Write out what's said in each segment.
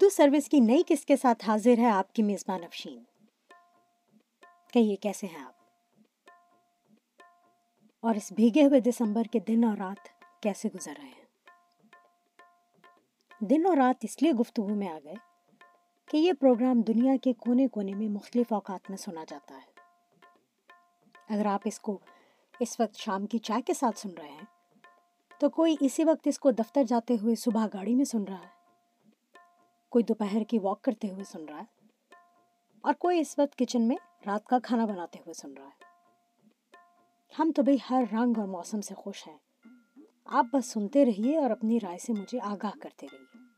Urdu service کی نئی کس کے ساتھ حاضر ہے آپ کی میزبان افشین؟ کہیے کیسے ہیں آپ؟ اور اس بھیگے ہوئے دسمبر کے دن اور رات کیسے گزر رہے ہیں؟ دن اور رات اس لیے گفتگو میں آ گئے کہ یہ پروگرام دنیا کے کونے کونے میں مختلف اوقات میں سنا جاتا ہے۔ اگر آپ اس کو اس وقت شام کی چائے کے ساتھ سن رہے ہیں، تو کوئی اسی وقت اس کو دفتر جاتے ہوئے صبح گاڑی میں سن رہا ہے۔ کوئی دوپہر کی واک کرتے ہوئے سن رہا ہے اور کوئی اس وقت کچن میں رات کا کھانا بناتے ہوئے سن رہا ہے۔ ہم تو بھائی ہر رنگ اور موسم سے خوش ہیں۔ آپ بس سنتے رہیے اور اپنی رائے سے مجھے آگاہ کرتے رہیے۔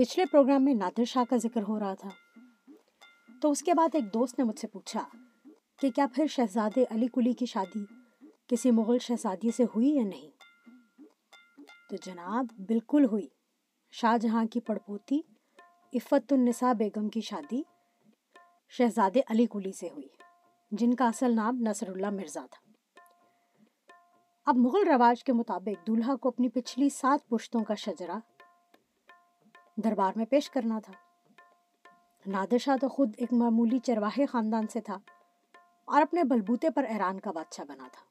پچھلے پروگرام میں نادر شاہ کا ذکر ہو رہا تھا۔ تو اس کے بعد ایک دوست نے مجھ سے پوچھا کہ کیا پھر شہزادے علی کلی کی شادی کسی مغل شہزادی سے ہوئی یا نہیں؟ تو جناب، بالکل ہوئی۔ شاہ جہاں کی پڑپوتی عفت النساء بیگم کی شادی شہزادے علی کلی سے ہوئی، جن کا اصل نام نصر اللہ مرزا تھا۔ اب مغل رواج کے مطابق دولہا کو اپنی پچھلی سات پشتوں کا شجرہ دربار میں پیش کرنا تھا۔ نادر شاہ تو خود ایک معمولی چرواہے خاندان سے تھا اور اپنے بلبوتے پر ایران کا بادشاہ بنا تھا۔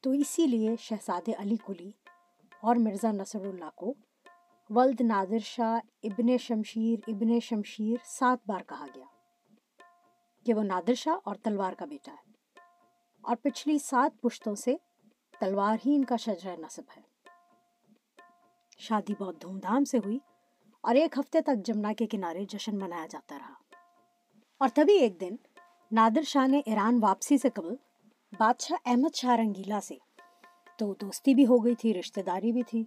تو اسی لیے شہزادے علی کلی اور مرزا نصر اللہ کو ولد نادر شاہ ابن شمشیر ابن شمشیر سات بار کہا گیا کہ وہ نادر شاہ اور تلوار کا بیٹا ہے اور پچھلی سات پشتوں سے تلوار ہی ان کا شجرہ نصب ہے۔ شادی بہت دھوم دھام سے ہوئی اور ایک ہفتے تک جمنا کے کنارے جشن منایا جاتا رہا۔ اور تبھی ایک دن نادر شاہ نے ایران واپسی سے قبل بادشاہ احمد شاہ رنگیلا سے تو دوستی بھی ہو گئی تھی، رشتہ داری بھی تھی،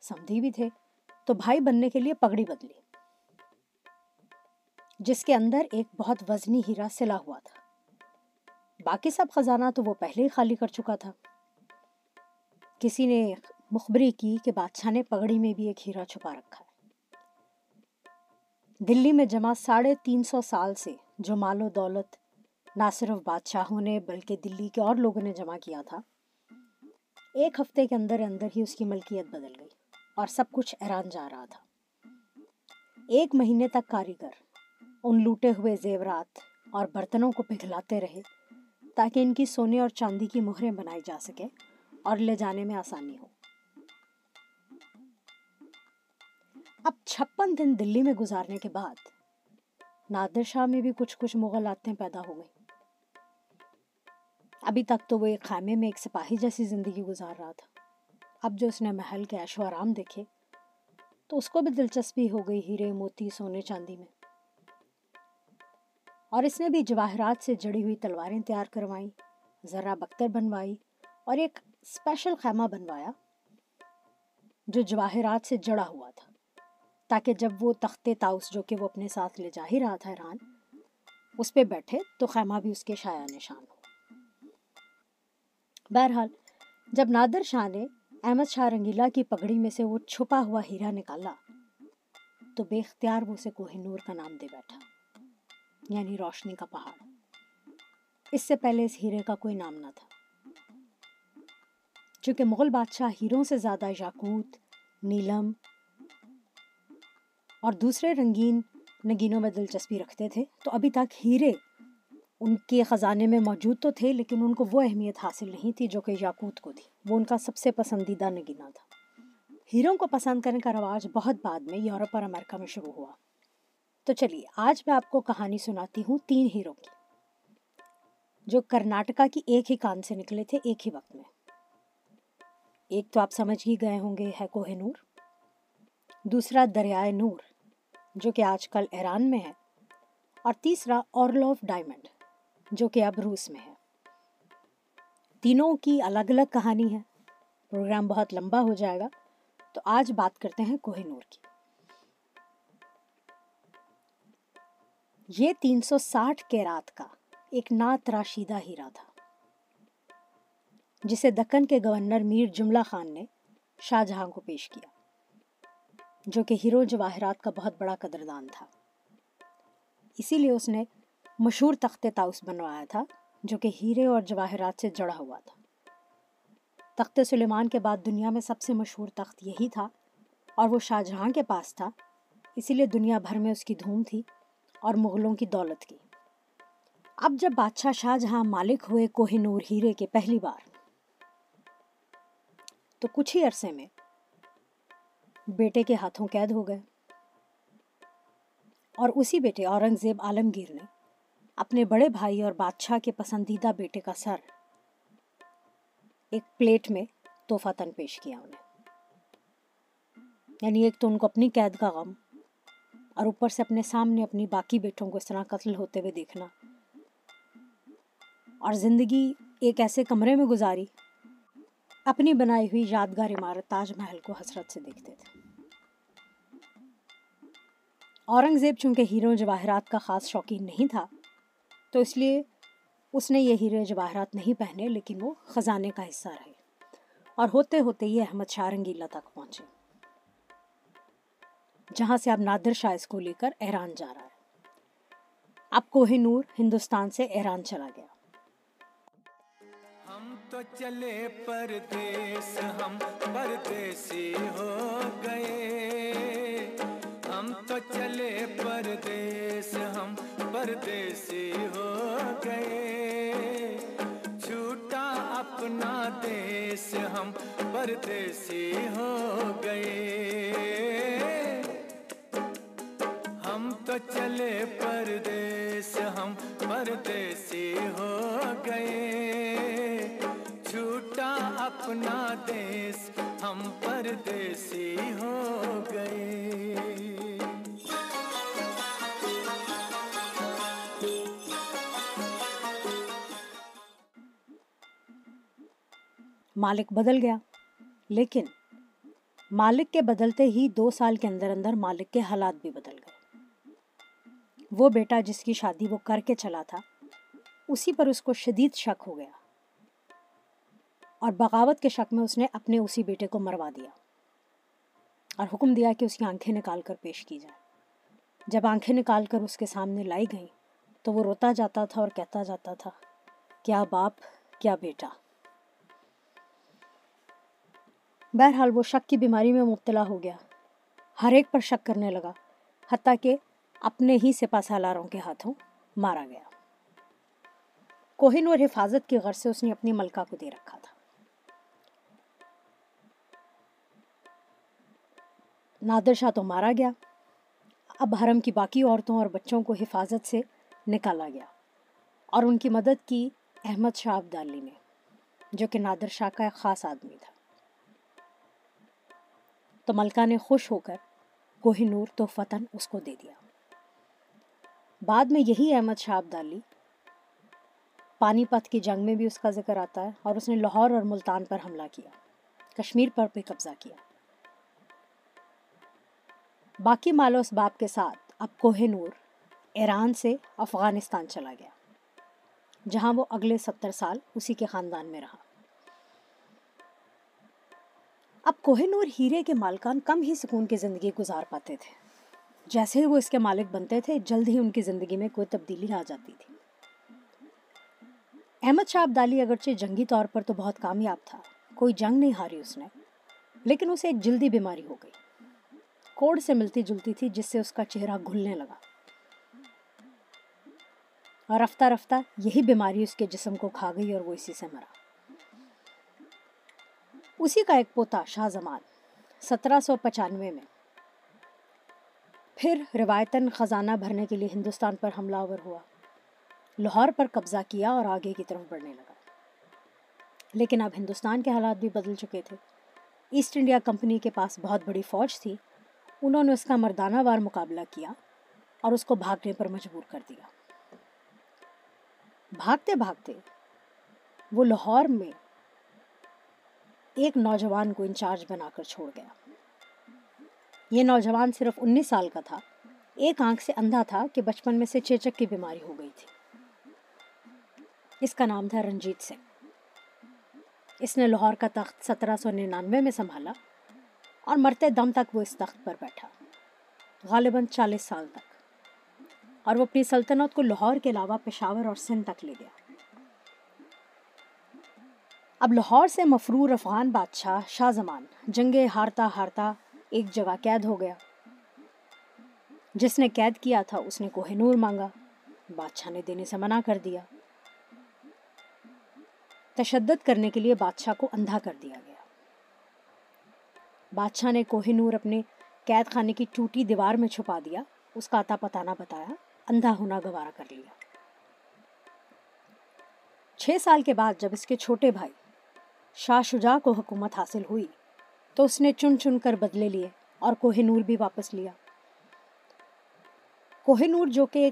سمدھی بھی تھے، تو بھائی بننے کے لیے پگڑی بدلی۔ جس کے اندر ایک بہت وزنی ہیرا سلا ہوا تھا۔ باقی سب خزانہ تو وہ پہلے ہی خالی کر چکا تھا۔ کسی نے مخبری کی کہ بادشاہ نے پگڑی میں بھی ایک ہیرا چھپا رکھا ہے۔ دلی میں جمع ساڑھے تین سو سال سے جو مال و دولت نہ صرف بادشاہوں نے بلکہ دلی کے اور لوگوں نے جمع کیا تھا، ایک ہفتے کے اندر اندر ہی اس کی ملکیت بدل گئی اور سب کچھ ایران جا رہا تھا۔ ایک مہینے تک کاریگر، ان لوٹے ہوئے زیورات اور برتنوں کو پگھلاتے رہے تاکہ ان کی سونے اور چاندی کی مہریں بنائی جا سکے اور لے جانے میں آسانی ہو۔ اب چھپن دن دلی میں گزارنے کے بعد نادر شاہ میں بھی کچھ کچھ مغل آتے پیدا ہو گئی ابھی تک تو وہ ایک خیمے میں ایک سپاہی جیسی زندگی گزار رہا تھا۔ اب جو اس نے محل کے عیش و آرام دیکھے، تو اس کو بھی دلچسپی ہو گئی ہیرے موتی سونے چاندی میں۔ اور اس نے بھی جواہرات سے جڑی ہوئی تلواریں تیار کروائیں ذرا بختر بنوائی اور ایک اسپیشل خیمہ بنوایا جو جواہرات سے جڑا ہوا تھا۔ تاکہ جب وہ تختے تاؤس جو کہ وہ اپنے ساتھ لے جا ہی رہا تھا ایران، اس پہ بیٹھے تو خیمہ بھی اس کے شایا نشان ہو۔ بہرحال، جب نادر شاہ نے احمد شاہ رنگیلا کی پگڑی میں سے وہ چھپا ہوا ہیرا نکالا، تو بے اختیار وہ اسے کوہ نور کا نام دے بیٹھا یعنی روشنی کا پہاڑ۔ اس سے پہلے اس ہیرے کا کوئی نام نہ تھا۔ چونکہ مغل بادشاہ ہیروں سے زیادہ یاقوت، نیلم اور دوسرے رنگین نگینوں میں دلچسپی رکھتے تھے، تو ابھی تک ہیرے ان کے خزانے میں موجود تو تھے، لیکن ان کو وہ اہمیت حاصل نہیں تھی جو کہ یاقوت کو تھی۔ وہ ان کا سب سے پسندیدہ نگینہ تھا۔ ہیروں کو پسند کرنے کا رواج بہت بعد میں یورپ اور امریکہ میں شروع ہوا۔ تو چلیے، آج میں آپ کو کہانی سناتی ہوں تین ہیروں کی، جو کرناٹکا کی ایک ہی کان سے نکلے تھے ایک ہی وقت میں۔ ایک تو آپ سمجھ ہی گئے ہوں گے، ہے کوہ نور، دوسرا دریائے نور۔ جو کہ آج کل ایران میں ہے، اور تیسرا اورلوف ڈائمنڈ جو کہ اب روس میں ہے۔ تینوں کی الگ الگ کہانی ہے۔ پروگرام بہت لمبا ہو جائے گا۔ تو آج بات کرتے ہیں کوہ نور کی۔ یہ تین سو ساٹھ کے رات کا ایک نا تراشیدہ ہیرا تھا، جسے دکن کے گورنر میر جملہ خان نے شاہ جہاں کو پیش کیا۔ جو کہ ہیرو جواہرات کا بہت بڑا قدردان تھا۔ اسی لیے اس نے مشہور تخت تاؤس بنوایا تھا، جو کہ ہیرے اور جواہرات سے جڑا ہوا تھا۔ تخت سلیمان کے بعد دنیا میں سب سے مشہور تخت یہی تھا اور وہ شاہ جہاں کے پاس تھا۔ اسی لیے دنیا بھر میں اس کی دھوم تھی اور مغلوں کی دولت کی۔ اب جب بادشاہ شاہ جہاں مالک ہوئے کوہ نور ہیرے کے پہلی بار، تو کچھ ہی عرصے میں بیٹے کے ہاتھوں قید ہو گئے۔ اور اسی بیٹے اورنگزیب عالمگیر نے اپنے بڑے بھائی اور بادشاہ کے پسندیدہ بیٹے کا سر ایک پلیٹ میں تحفہ تن پیش کیا انہیں۔ یعنی ایک تو ان کو اپنی قید کا غم اور اوپر سے اپنے سامنے اپنی باقی بیٹوں کو اس طرح قتل ہوتے ہوئے دیکھنا۔ اور زندگی ایک ایسے کمرے میں گزاری، اپنی بنائی ہوئی یادگار عمارت تاج محل کو حسرت سے دیکھتے تھے۔ اورنگزیب چونکہ ہیرو جواہرات کا خاص شوقین نہیں تھا، تو اس لیے اس نے یہ ہیرے جواہرات نہیں پہنے، لیکن وہ خزانے کا حصہ رہے۔ اور ہوتے ہوتے یہ احمد شاہ رنگیلا تک پہنچے، جہاں سے اب نادر شاہ اس کو لے کر ایران جا رہا ہے۔ اب کوہ نور ہندوستان سے ایران چلا گیا۔ ہم تو چلے پردیس، ہم پردیسی ہو گئے۔ تو چلے پردیس ہم پردیسی ہو گئے۔ چھوٹا اپنا دیس ہم پردیسی ہو گئے۔ ہم تو چلے پردیس ہم پردیسی ہو گئے۔ چھوٹا اپنا دیس ہم پردیسی ہو گئے۔ مالک بدل گیا۔ لیکن مالک کے بدلتے ہی دو سال کے اندر اندر مالک کے حالات بھی بدل گئے۔ وہ بیٹا جس کی شادی وہ کر کے چلا تھا، اسی پر اس کو شدید شک ہو گیا۔ اور بغاوت کے شک میں اس نے اپنے اسی بیٹے کو مروا دیا اور حکم دیا کہ اس کی آنکھیں نکال کر پیش کی جائے۔ جب آنکھیں نکال کر اس کے سامنے لائی گئیں تو وہ روتا جاتا تھا اور کہتا جاتا تھا، کیا باپ، کیا بیٹا؟ بہرحال وہ شک کی بیماری میں مبتلا ہو گیا۔ ہر ایک پر شک کرنے لگا، حتیٰ کہ اپنے ہی سپا سالاروں کے ہاتھوں مارا گیا۔ کوہن اور حفاظت کی غرض سے اس نے اپنی ملکہ کو دے رکھا تھا۔ نادر شاہ تو مارا گیا۔ اب حرم کی باقی عورتوں اور بچوں کو حفاظت سے نکالا گیا اور ان کی مدد کی احمد شاہ عبدالی نے، جو کہ نادر شاہ کا ایک خاص آدمی تھا۔ تو ملکہ نے خوش ہو کر کوہ نور تو فتن اس کو دے دیا۔ بعد میں یہی احمد شاہ عبدالی پانی پت کی جنگ میں بھی اس کا ذکر آتا ہے اور اس نے لاہور اور ملتان پر حملہ کیا، کشمیر پر بھی قبضہ کیا۔ باقی مال و اسباب کے ساتھ اب کوہ نور ایران سے افغانستان چلا گیا، جہاں وہ اگلے ستر سال اسی کے خاندان میں رہا۔ اب کوہ نور ہیرے کے مالکان کم ہی سکون کی زندگی گزار پاتے تھے۔ جیسے ہی وہ اس کے مالک بنتے تھے، جلد ہی ان کی زندگی میں کوئی تبدیلی آ جاتی تھی۔ احمد شاہ عبدالی اگرچہ جنگی طور پر تو بہت کامیاب تھا، کوئی جنگ نہیں ہاری اس نے، لیکن اسے ایک جلدی بیماری ہو گئی۔ کوڑ سے ملتی جلتی تھی، جس سے اس کا چہرہ گھلنے لگا۔ اور رفتہ رفتہ یہی بیماری اس کے جسم کو کھا گئی اور وہ اسی سے مرا۔ اسی کا ایک پوتا شاہ زمان سترہ سو پچانوے میں۔ پھر روایتاً خزانہ بھرنے کے لیے ہندوستان پر حملہ آور ہوا۔ لاہور پر قبضہ کیا اور آگے کی طرف بڑھنے لگا۔ لیکن اب ہندوستان کے حالات بھی بدل چکے تھے۔ ایسٹ انڈیا کمپنی کے پاس بہت بڑی فوج تھی۔ انہوں نے اس کا مردانہ وار مقابلہ کیا اور اس کو بھاگنے پر مجبور کر دیا۔ بھاگتے بھاگتے وہ لاہور میں ایک نوجوان کو انچارج بنا کر چھوڑ گیا۔ یہ نوجوان صرف انیس سال کا تھا۔ ایک آنکھ سے اندھا تھا کہ بچپن میں سے چیچک کی بیماری ہو گئی تھی۔ اس کا نام تھا رنجیت سنگھ۔ اس نے لاہور کا تخت سترہ سو ننانوے میں سنبھالا اور مرتے دم تک وہ اس تخت پر بیٹھا۔ غالباً چالیس سال تک۔ اور وہ اپنی سلطنت کو لاہور کے علاوہ پشاور اور سندھ تک لے گیا۔ اب لاہور سے مفرور افغان بادشاہ شاہ زمان جنگے ہارتا ہارتا ایک جگہ قید ہو گیا۔ جس نے قید کیا تھا، اس نے کوہ نور مانگا۔ بادشاہ نے دینے سے منع کر دیا۔ تشدد کرنے کے لیے بادشاہ کو اندھا کر دیا گیا۔ بادشاہ نے کوہ نور اپنے قید خانے کی ٹوٹی دیوار میں چھپا دیا۔ اس کا اتا پتہ نہ بتایا، اندھا ہونا گوارا کر لیا۔ چھ سال کے بعد جب اس کے چھوٹے بھائی شاہ شجاع کو حکومت حاصل ہوئی۔ تو اس نے چن چن کر بدلے لیے اور کوہ نور بھی واپس لیا۔ کوہ نور جو کہ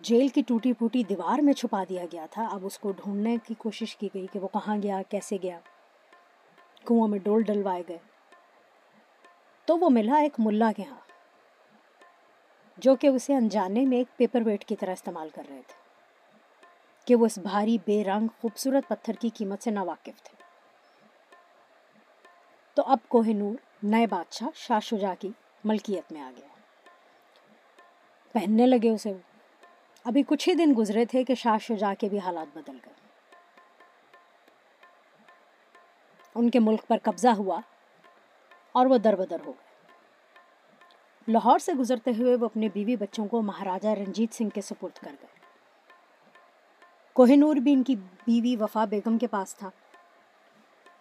جیل کی ٹوٹی پھوٹی دیوار میں چھپا دیا گیا تھا، اب اس کو ڈھونڈنے کی کوشش کی گئی کہ وہ کہاں گیا، کیسے گیا۔ کنواں میں ڈول ڈلوائے گئے۔ تو وہ ملا ایک ملا کے ہاں جو کہ اسے انجانے میں ایک پیپر ویٹ کی طرح استعمال کر رہے تھے۔ کہ وہ اس بھاری بے رنگ خوبصورت پتھر کی قیمت سے ناواقف تھے۔ تو اب کوہ نور نئے بادشاہ شاہ شجا کی ملکیت میں آ گیا۔ پہننے لگے اسے ابھی کچھ ہی دن گزرے تھے کہ شاہ شجا کے بھی حالات بدل گئے۔ ان کے ملک پر قبضہ ہوا اور وہ در بدر ہو گئے۔ لاہور سے گزرتے ہوئے وہ اپنے بیوی بچوں کو مہاراجہ رنجیت سنگھ کے سپرد کر گئے۔ کوہ نور بھی ان کی بیوی وفا بیگم کے پاس تھا۔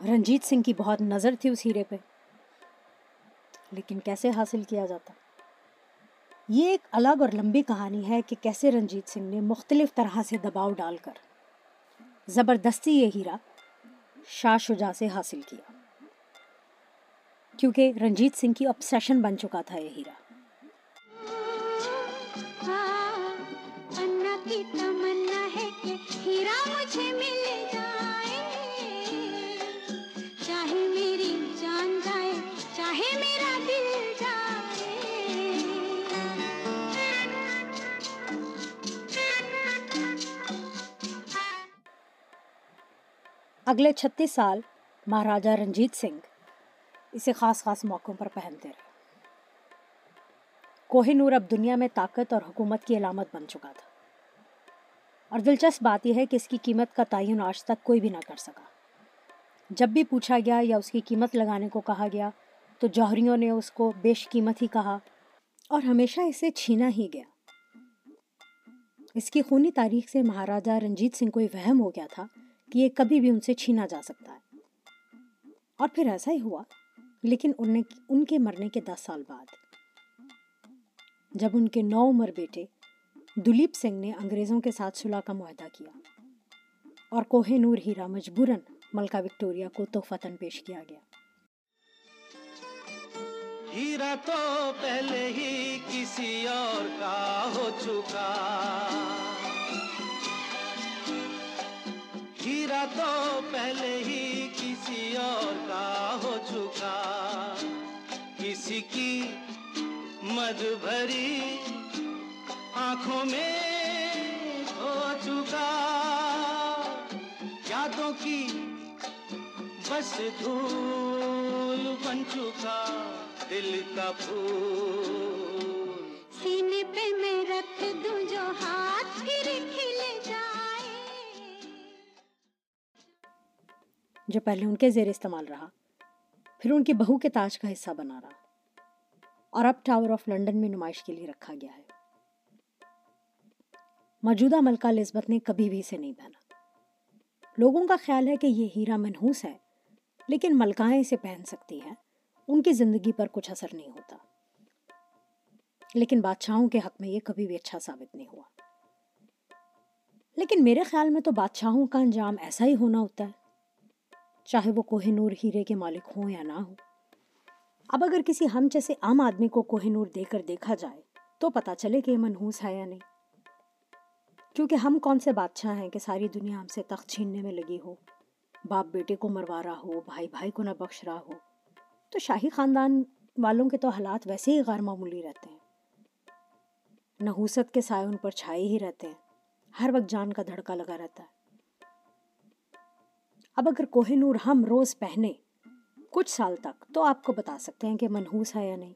رنجیت سنگھ کی بہت نظر تھی اس ہیرے پہ۔ لیکن کیسے حاصل کیا جاتا؟ یہ ایک الگ اور لمبی کہانی ہے کہ کیسے رنجیت سنگھ نے مختلف طرح سے دباؤ ڈال کر زبردستی یہ ہیرا شاہ شجا سے حاصل کیا۔ کیونکہ رنجیت سنگھ کی اپسیشن بن چکا تھا یہ ہیرا۔ اگلے چھتیس سال مہاراجا رنجیت سنگھ اسے خاص خاص موقعوں پر پہنتے رہے۔ کوہ نور اب دنیا میں طاقت اور حکومت کی علامت بن چکا تھا۔ اور دلچسپ بات یہ ہے کہ اس کی قیمت کا تعین آج تک کوئی بھی نہ کر سکا۔ جب بھی پوچھا گیا یا اس کی قیمت لگانے کو کہا گیا، تو جوہریوں نے اس کو بیش قیمت ہی کہا اور ہمیشہ اسے چھینا ہی گیا۔ اس کی خونی تاریخ سے مہاراجا رنجیت سنگھ کو یہ وہم ہو گیا تھا کہ یہ کبھی بھی ان سے چھینا جا سکتا ہے۔ اور پھر ایسا ہی ہوا، لیکن ان کے مرنے کے دس سال بعد۔ جب ان کے نو عمر بیٹے دلیپ سنگھ نے انگریزوں کے ساتھ صلح کا معاہدہ کیا اور کوہ نور ہیرا مجبوراً ملکہ وکٹوریا کو تحفتاً پیش کیا گیا۔ ہیرا تو پہلے ہی کسی اور کا ہو چکا۔ ہیرا تو پہلے ہی کسی اور کا ہو چکا۔ کسی کی مد بھری آنکھوں میں ہو چکا۔ یادوں کی بس دھول بن چکا۔ دل کا پھول۔ سینے پہ میں رکھ دوں جو ہاتھ پھر کھل جائے جو پہلے ان کے زیر استعمال رہا، پھر ان کی بہو کے تاج کا حصہ بنا رہا۔ اور اب ٹاور آف لنڈن میں نمائش کے لیے رکھا گیا ہے۔ موجودہ ملکہ الزبت نے کبھی بھی اسے نہیں پہنا۔ لوگوں کا خیال ہے کہ یہ ہیرا منحوس ہے، لیکن ملکائیں اسے پہن سکتی ہیں۔ ان کی زندگی پر کچھ اثر نہیں ہوتا۔ لیکن بادشاہوں کے حق میں یہ کبھی بھی اچھا ثابت نہیں ہوا۔ لیکن میرے خیال میں تو بادشاہوں کا انجام ایسا ہی ہونا ہوتا ہے۔ چاہے وہ کوہ نور ہیرے کے مالک ہوں یا نہ ہوں۔ اب اگر کسی ہم جیسے عام آدمی کو کوہ نور دے کر دیکھا جائے، تو پتا چلے کہ یہ منحوس ہے یا نہیں۔ کیونکہ ہم کون سے بادشاہ ہیں کہ ساری دنیا ہم سے تخت چھیننے میں لگی ہو، باپ بیٹے کو مروا رہا ہو، بھائی بھائی کو نہ بخش رہا ہو۔ تو شاہی خاندان والوں کے تو حالات ویسے ہی غیر معمولی رہتے ہیں۔ نحوست کے سائے ان پر چھائے ہی رہتے ہیں۔ ہر وقت جان کا دھڑکا لگا رہتا ہے۔ اب اگر کوہ نور ہم روز پہنے کچھ سال تک، تو آپ کو بتا سکتے ہیں کہ منحوس ہے یا نہیں۔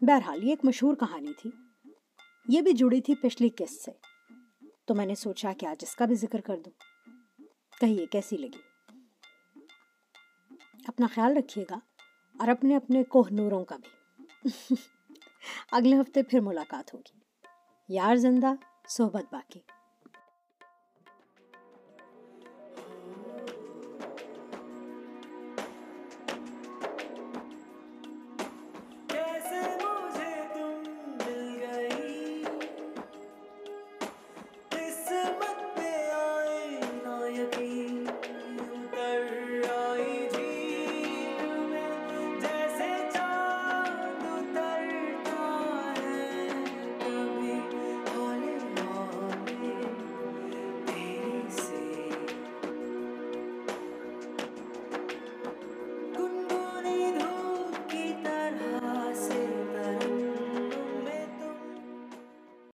بہرحال، یہ ایک مشہور کہانی تھی۔ یہ بھی جڑی تھی پچھلی قسط سے۔ تو میں نے سوچا کہ آج اس کا بھی ذکر کر دوں۔ کہیے، کیسی لگی؟ اپنا خیال رکھیے گا، اور اپنے اپنے کوہ نوروں کا بھی۔ اگلے ہفتے پھر ملاقات ہوگی۔ یار زندہ، صحبت باقی۔